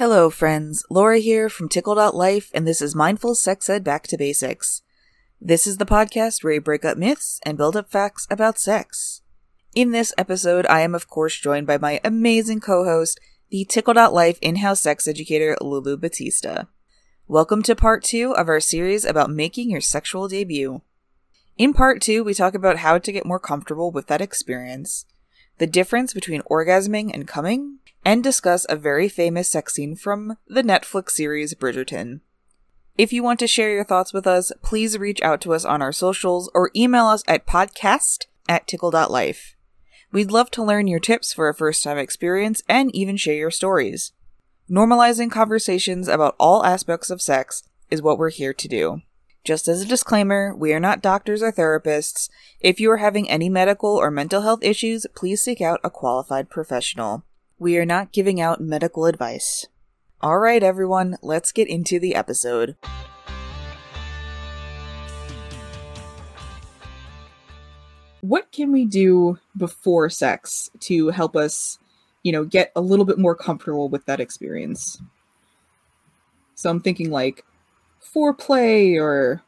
Hello, friends. Laura here from Tickle.life, and this is Mindful Sex Ed Back to Basics. This is the podcast where we break up myths and build up facts about sex. In this episode, I am, of course, joined by my amazing co host, the Tickle.life in house sex educator, Lulu Batista. Welcome to part two of our series about making your sexual debut. In part two, we talk about how to get more comfortable with that experience, the difference between orgasming and coming, and discuss a very famous sex scene from the Netflix series Bridgerton. If you want to share your thoughts with us, please reach out to us on our socials or email us at podcast at tickle.life. We'd love to learn your tips for a first time experience and even share your stories. Normalizing conversations about all aspects of sex is what we're here to do. Just as a disclaimer, we are not doctors or therapists. If you are having any medical or mental health issues, please seek out a qualified professional. We are not giving out medical advice. Alright, everyone, let's get into the episode. What can we do before sex to help us, you know, get a little bit more comfortable with that experience? So I'm thinking like foreplay or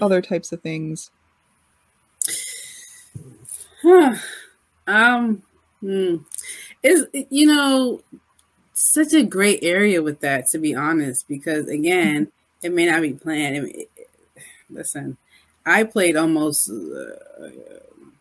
other types of things. Huh. Um, hmm. is you know such a great area with that to be honest because again it may not be planned I mean, listen i played almost uh,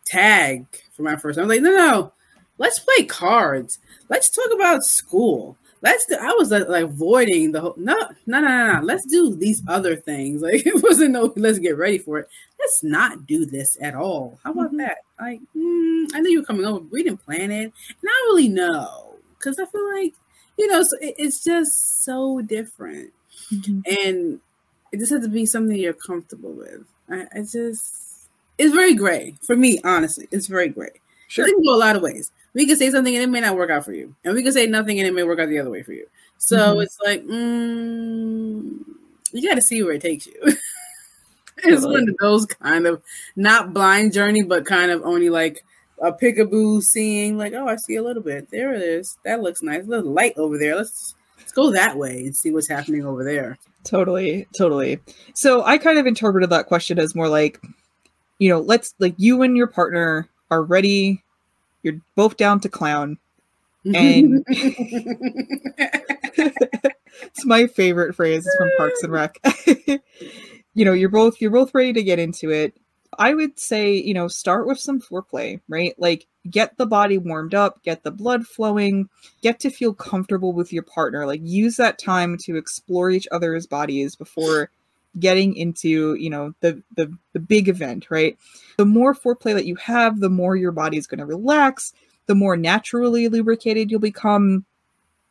tag for my first time i'm like no no let's play cards let's talk about school let's do, i was like, like avoiding the whole no no no no no let's do these other things like it wasn't no let's get ready for it let's not do this at all how about mm-hmm. that like mm, i knew you were coming over we didn't plan it and i really know because i feel like you know, so it, it's just so different. Mm-hmm. And it just has to be something you're comfortable with. I, I, just, it's very gray for me, honestly. It's very gray. Sure. It can go a lot of ways. We can say something and it may not work out for you. And we can say nothing and it may work out the other way for you. So mm-hmm. it's like, mm, you got to see where it takes you. it's one of those kind of not blind journey, but kind of only like a peekaboo seeing like, oh, I see a little bit. There it is. That looks nice. A little light over there. Let's let's go that way and see what's happening over there. Totally, totally. So I kind of interpreted that question as more like, you know, let's like you and your partner are ready. You're both down to clown. And it's my favorite phrase from Parks and Rec. you know, you're both you're both ready to get into it I would say, you know, start with some foreplay, right? Like get the body warmed up, get the blood flowing, get to feel comfortable with your partner. Like use that time to explore each other's bodies before getting into, you know, the the the big event, right? The more foreplay that you have, the more your body is going to relax, the more naturally lubricated you'll become.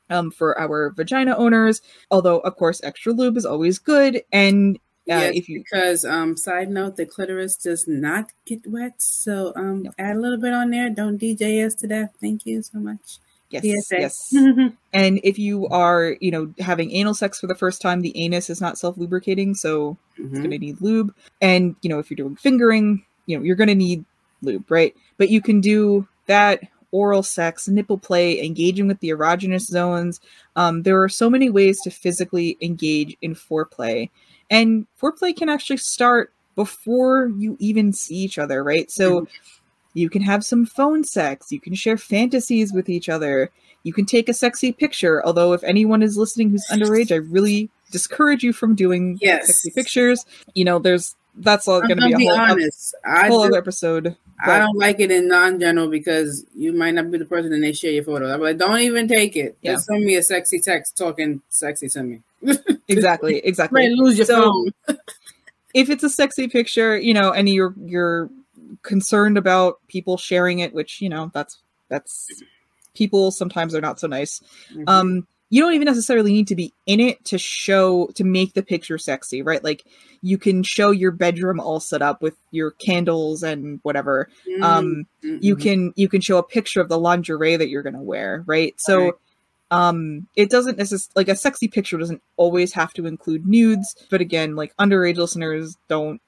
Um, for our vagina owners, although of course extra lube is always good, and uh, yes, if you because um side note the clitoris does not get wet so um no. add a little bit on there don't dj us to death thank you so much yes PSA. yes and if you are you know having anal sex for the first time the anus is not self-lubricating so mm-hmm. it's going to need lube and you know if you're doing fingering you know you're going to need lube right but you can do that oral sex nipple play engaging with the erogenous zones um, there are so many ways to physically engage in foreplay and foreplay can actually start before you even see each other, right? So mm-hmm. You can have some phone sex, you can share fantasies with each other, you can take a sexy picture. Although, if anyone is listening who's underage, I really discourage you from doing yes. sexy pictures. You know, there's that's all going to be a whole, honest. Other, whole other episode. But. I don't like it in non-general because you might not be the person and they share your photo. I'm like, don't even take it. Yeah. Just send me a sexy text talking sexy to me. exactly, exactly. lose your so, phone. if it's a sexy picture, you know, and you're you're concerned about people sharing it, which you know that's that's people sometimes are not so nice. Mm-hmm. Um, you don't even necessarily need to be in it to show to make the picture sexy, right? Like you can show your bedroom all set up with your candles and whatever. Mm-hmm. Um, you mm-hmm. can you can show a picture of the lingerie that you're gonna wear, right? So. Right um it doesn't necessarily like a sexy picture doesn't always have to include nudes but again like underage listeners don't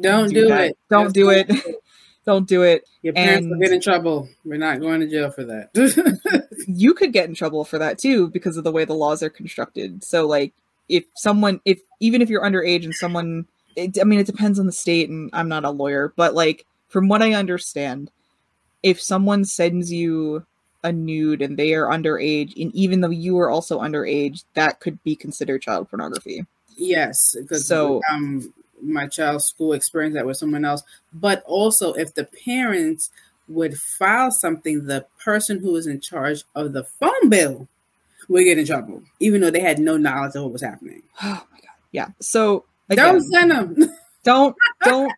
don't do, do it. Don't Just do it. Don't do it. Your parents and, will get in trouble. We're not going to jail for that. You could get in trouble for that too because of the way the laws are constructed. So like if someone if even if you're underage and someone it, I mean it depends on the state and I'm not a lawyer, but like from what I understand, if someone sends you a nude and they are underage and even though you are also underage, that could be considered child pornography. Yes, because So- um, my child's school experienced that with someone else. But also, if the parents would file something, the person who is in charge of the phone bill would get in trouble, even though they had no knowledge of what was happening. Oh my god. Yeah. So Don't send them. don't don't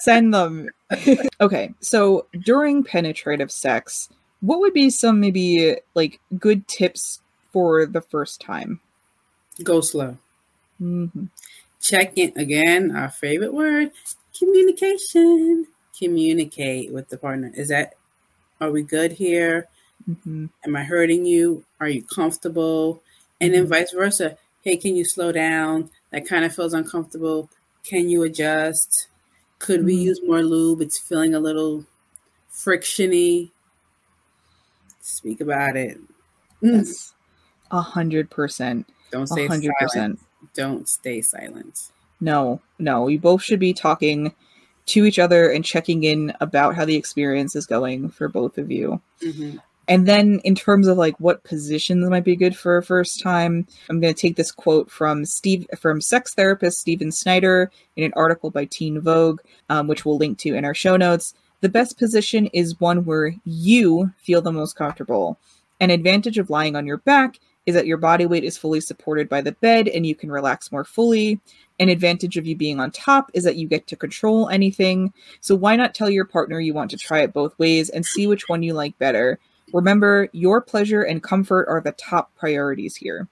send them. okay, so during penetrative sex, what would be some maybe like good tips for the first time? Go slow. hmm Check in again. Our favorite word: communication. Communicate with the partner. Is that? Are we good here? hmm Am I hurting you? Are you comfortable? And then vice versa. Hey, can you slow down? That kind of feels uncomfortable. Can you adjust? Could we Mhm. use more lube? It's feeling a little frictiony. Speak about it. Mm. A hundred percent. Don't A stay hundred percent. Don't stay silent. No, no. You both should be talking to each other and checking in about how the experience is going for both of you. hmm And then in terms of like what positions might be good for a first time, I'm going to take this quote from Steve from sex therapist Stephen Snyder in an article by Teen Vogue, um, which we'll link to in our show notes. The best position is one where you feel the most comfortable. An advantage of lying on your back is that your body weight is fully supported by the bed and you can relax more fully. An advantage of you being on top is that you get to control anything. So why not tell your partner you want to try it both ways and see which one you like better? Remember, your pleasure and comfort are the top priorities here.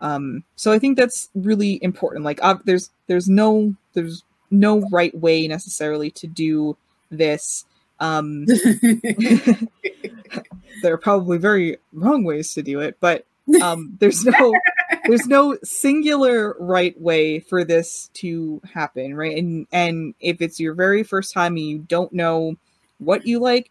Um, so I think that's really important. Like, uh, there's there's no there's no right way necessarily to do this. Um, there are probably very wrong ways to do it, but um, there's no there's no singular right way for this to happen, right? And and if it's your very first time and you don't know what you like,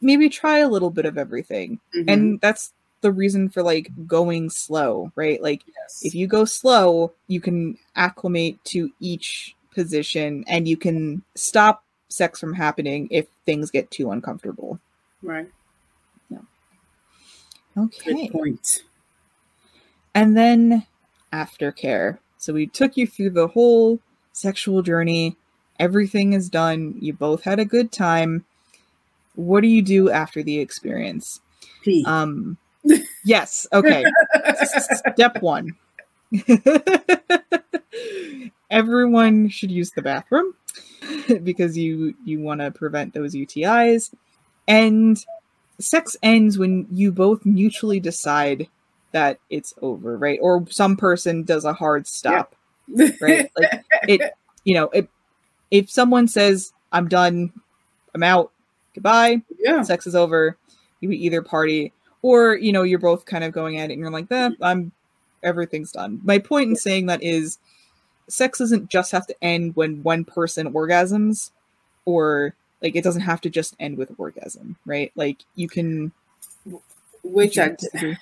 maybe try a little bit of everything. Mhm. And that's the reason for like going slow, right? Like Yes. if you go slow, you can acclimate to each position and you can stop sex from happening if things get too uncomfortable. right. Yeah. Okay. Good point. And then aftercare. So we took you through the whole sexual journey. Everything is done. You both had a good time. What do you do after the experience? P. Um yes, okay. Step 1. Everyone should use the bathroom because you you want to prevent those UTIs. And sex ends when you both mutually decide that it's over, right? Or some person does a hard stop, right? Like it, you know, it, if someone says, I'm done, I'm out, goodbye, yeah. sex is over, you either party, or, you know, you're both kind of going at it and you're like, eh, I'm, everything's done. My point in saying that is sex doesn't just have to end when one person orgasms, or like it doesn't have to just end with orgasm, right? Like you can. Which I, disagree?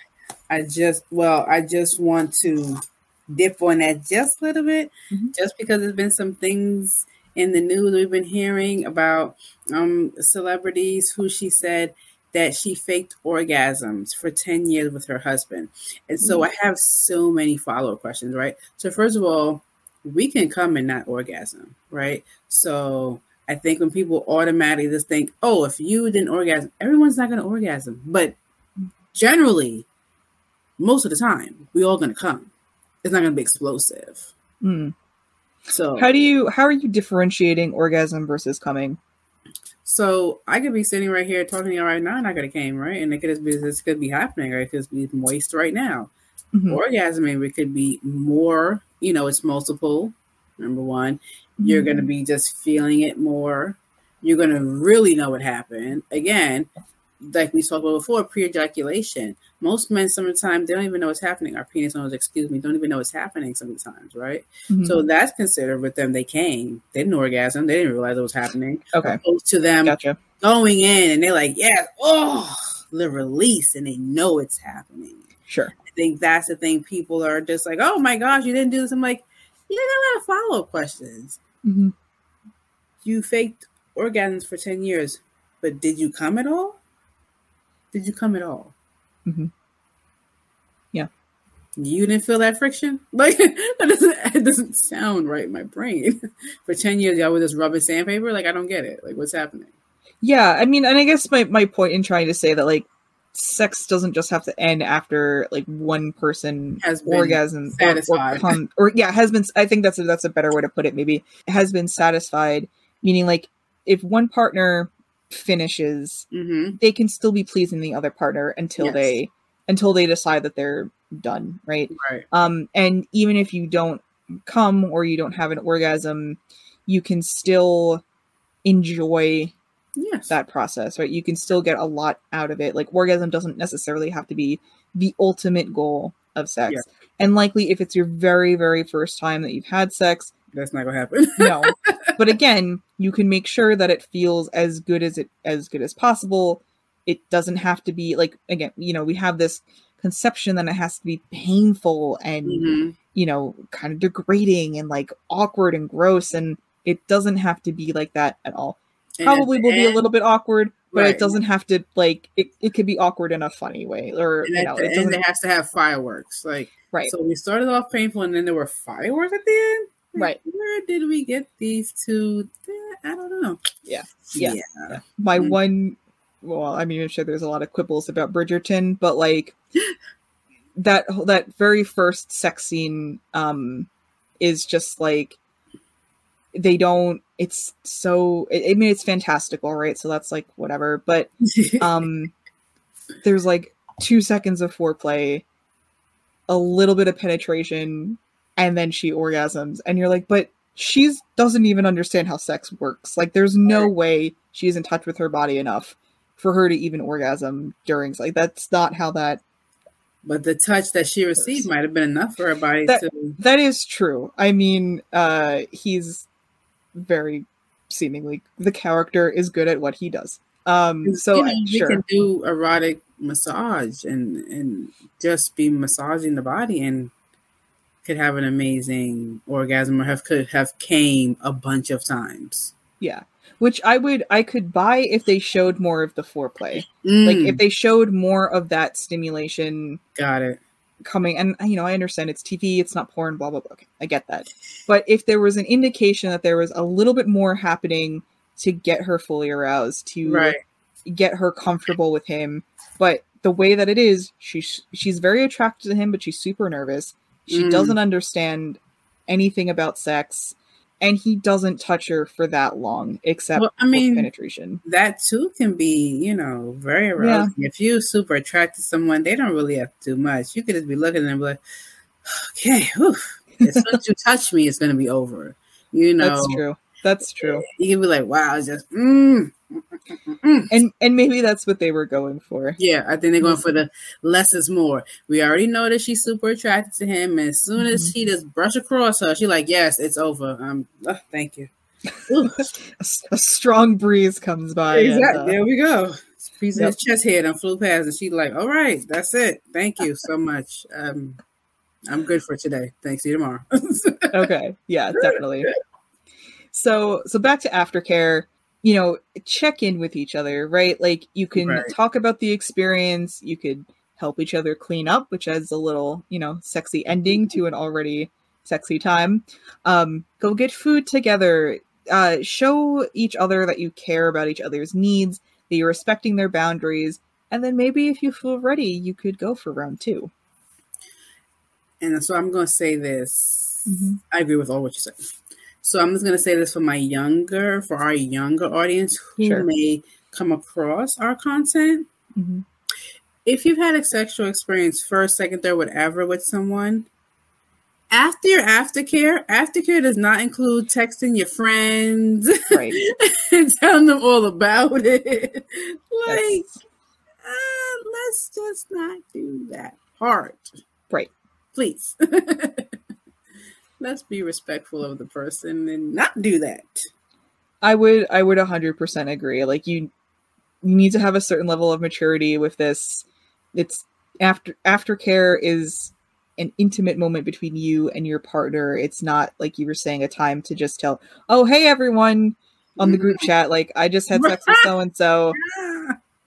I just, well, I just want to dip on that just a little bit, Mhm. just because there's been some things in the news we've been hearing about um, celebrities who she said that she faked orgasms for 10 years with her husband. And so I have so many follow up questions, right? So, first of all, we can come and not orgasm, right? So, I think when people automatically just think, oh, if you didn't orgasm, everyone's not going to orgasm. But generally, most of the time, we all going to come. It's not going to be explosive. Mm. So, How do you? How are you differentiating orgasm versus coming? So I could be sitting right here talking to you right now, and I could have came right, and it could be this could be happening, right? It could be moist right now. Mhm. Orgasming, it could be more. You know, it's multiple. Number one, you're going to be just feeling it more. You're going to really know what happened. Again, like we talked about before, pre-ejaculation. Most men, sometimes they don't even know what's happening. Our penis owners, excuse me, don't even know what's happening sometimes, right? Mhm. So that's considered with them. They came, they didn't orgasm, they didn't realize it was happening. okay, Opposed to them gotcha. going in and they're like, yeah, oh, the release and they know it's happening. Sure. I think that's the thing. People are just like, "Oh my gosh, you didn't do this." I'm like, "You got a lot of follow up questions. Mm-hmm. You faked orgasms for ten years, but did you come at all? Did you come at all? Mm-hmm. Yeah. You didn't feel that friction? Like that doesn't it doesn't sound right in my brain. for ten years, y'all were just rubbing sandpaper. Like I don't get it. Like what's happening? Yeah, I mean, and I guess my my point in trying to say that like sex doesn't just have to end after like one person Has been orgasm or, or, satisfied. come, or yeah has been i think that's a, that's a better way to put it maybe has been satisfied meaning like if one partner finishes Mm-hmm. they can still be pleasing the other partner until Yes. they until they decide that they're done right Right. um and even if you don't come or you don't have an orgasm you can still enjoy Yes. that process, right? You can still get a lot out of it. Like orgasm doesn't necessarily have to be the ultimate goal of sex. Yeah. And likely if it's your very, very first time that you've had sex, That's not gonna happen. no. but again, you can make sure that it feels as good as it as good as possible. It doesn't have to be like again, you know, we have this conception that it has to be painful and Mhm. you know, kind of degrading and like awkward and gross and it doesn't have to be like that at all probably will be a little bit awkward, but Right. it doesn't have to like it, it could be awkward in a funny way or And you know the it end, doesn't it has to have fireworks. Like right So we started off painful, and then there were fireworks at the end. Like, Right. Where did we get these two? I don't know. Yeah. Yeah. Yeah. my Mm. one well i mean i'm sure there's a lot of quibbles about bridgerton but like that that very first sex scene um is just like they don't it's so i I mean it's fantastical right so that's like whatever but um there's like two seconds of foreplay a little bit of penetration and then she orgasms and you're like but she's doesn't even understand how sex works. Like there's no way she's in touch with her body enough for her to even orgasm during like that's not how that but the touch that she received might have been enough for her body That- to. that is true. I mean uh he's very seemingly the character is good at what he does. Um so you know, sure. can do erotic massage and and just be massaging the body and could have an amazing orgasm or have could have came a bunch of times. Yeah. Which I would I could buy if they showed more of the foreplay. Like Mm, if they showed more of that stimulation got it. coming and you know, I understand it's TV, it's not porn, blah blah blah. Okay, I get that. But if there was an indication that there was a little bit more happening to get her fully aroused, to Right. get her comfortable with him, but the way that it is, she's she's very attracted to him, but she's super nervous. She Mm. doesn't understand anything about sex, and he doesn't touch her for that long, except Well, I mean, penetration. that too can be, you know, very arousing. If you're super attracted to someone, they don't really have to do much. You could just be looking at them like, okay, whew. as soon as you touch me, it's going to be over. You know, That's true. That's true. you can be like, wow, it's just, mm, And and maybe that's what they were going for. yeah, I think they're going for the less is more. We already know that she's super attracted to him. And as soon as Mhm. she just brush across her, she's like, yes, it's over. Um, oh, thank you. a, A, strong breeze comes by. and, uh, there we go. Of Yep. his chest hair and flew past, and she's like, "All right, that's it. Thank you so much. Um, I'm good for today. Thanks. See you tomorrow." okay yeah definitely so so back to aftercare you know check in with each other right like you can Right. talk about the experience you could help each other clean up which adds a little you know sexy ending to an already sexy time um go get food together uh show each other that you care about each other's needs that you're respecting their boundaries and then maybe if you feel ready you could go for round two and so I'm going to say this. Mhm. I agree with all what you said. So I'm just going to say this for my younger, for our younger audience who Sure. may come across our content. Mhm. If you've had a sexual experience, first, second, third, whatever, with someone, after your aftercare, aftercare does not include texting your friends. right and telling them all about it. Like, uh, let's just not do that part. Right. Please. let's be respectful of the person and not do that. I would I would 100% agree. Like you you need to have a certain level of maturity with this. It's after aftercare is an intimate moment between you and your partner. It's not like you were saying a time to just tell, "Oh, hey everyone," on the group mm-hmm. chat like I just had sex with so and so.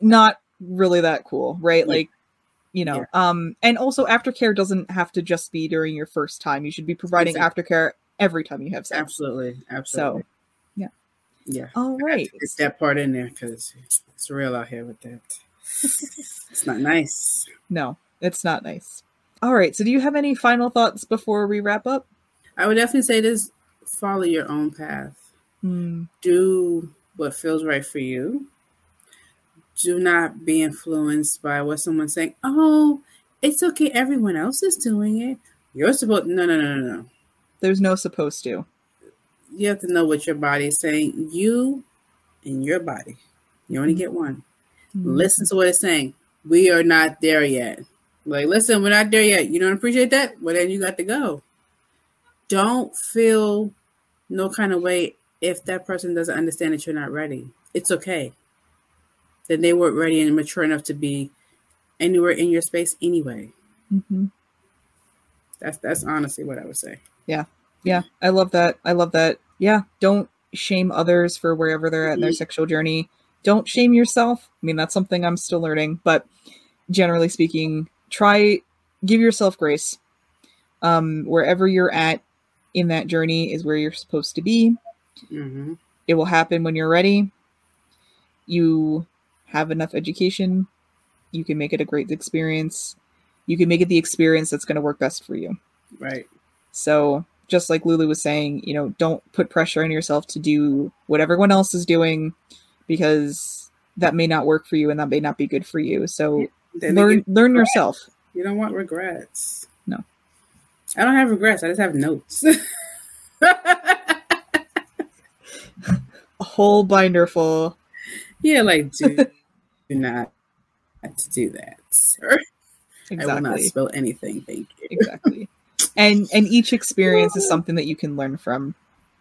Not really that cool, right? Like you know, Yeah. um and also aftercare doesn't have to just be during your first time. You should be providing Exactly. aftercare every time you have sex. Absolutely, absolutely. yeah. yeah. All right. Get that part in there because it's real out here with that. it's not nice. No, it's not nice. All right. So, do you have any final thoughts before we wrap up? I would definitely say this: follow your own path. Hmm. Do what feels right for you. Do not be influenced by what someone's saying. Oh, it's okay. Everyone else is doing it. You're supposed. No, no, no, no, no. There's no supposed to. You have to know what your body is saying. You and your body. You only get one. Hmm. Listen to what it's saying. We are not there yet. Like, listen, we're not there yet. You don't appreciate that? Well, then you got to go. Don't feel no kind of way if that person doesn't understand that you're not ready. It's okay. Then they weren't ready and mature enough to be anywhere in your space anyway. Mhm. That's that's honestly what I would say. Yeah, yeah, I love that. I love that. Yeah, don't shame others for wherever they're at in their Mhm. sexual journey. Don't shame yourself. I mean, that's something I'm still learning, but generally speaking, try give yourself grace. Um, wherever you're at in that journey is where you're supposed to be. hmm It will happen when you're ready. You have enough education. You can make it a great experience. You can make it the experience that's going to work best for you. Right. So, just like Lulu was saying, you know, don't put pressure on yourself to do what everyone else is doing because that may not work for you and that may not be good for you. So, Then learn learn yourself. you don't want regrets. No. I don't have regrets. I just have notes. A whole binder full. yeah, like do, do not to do that, sir. I will not spill anything. Thank you. exactly. And and each experience is something that you can learn from.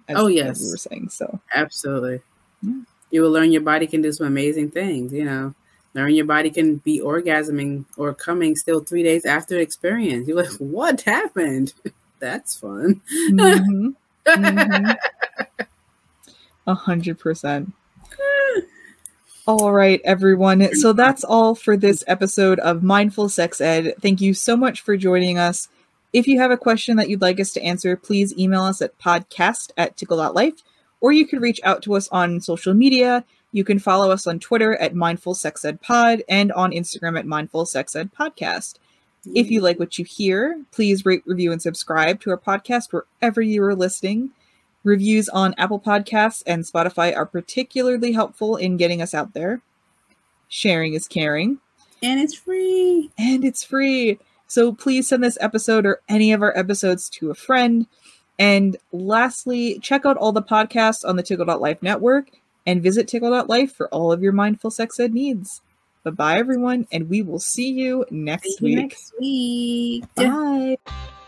As, Oh, as yes. we were saying. So, Absolutely. Yeah. You will learn your body can do some amazing things. You know, learn your body can be orgasming or coming still three days after experience. You're like, what happened? That's fun. mhm, mhm. a hundred percent. All right, everyone. So that's all for this episode of Mindful Sex Ed. Thank you so much for joining us. If you have a question that you'd like us to answer, please email us at podcast at tickle.life, or you could reach out to us on social media. You can follow us on Twitter at Mindful Sex Ed Pod and on Instagram at Mindful Sex Ed Podcast. If you like what you hear, please rate, review, and subscribe to our podcast wherever you are listening. Reviews on Apple Podcasts and Spotify are particularly helpful in getting us out there. Sharing is caring, and it's free. and it's free. So please send this episode or any of our episodes to a friend. And lastly, check out all the podcasts on the Tickle.life network and visit Tickle.life for all of your mindful sex ed needs. Bye bye, everyone, and we will see you next See you week. next week. Bye.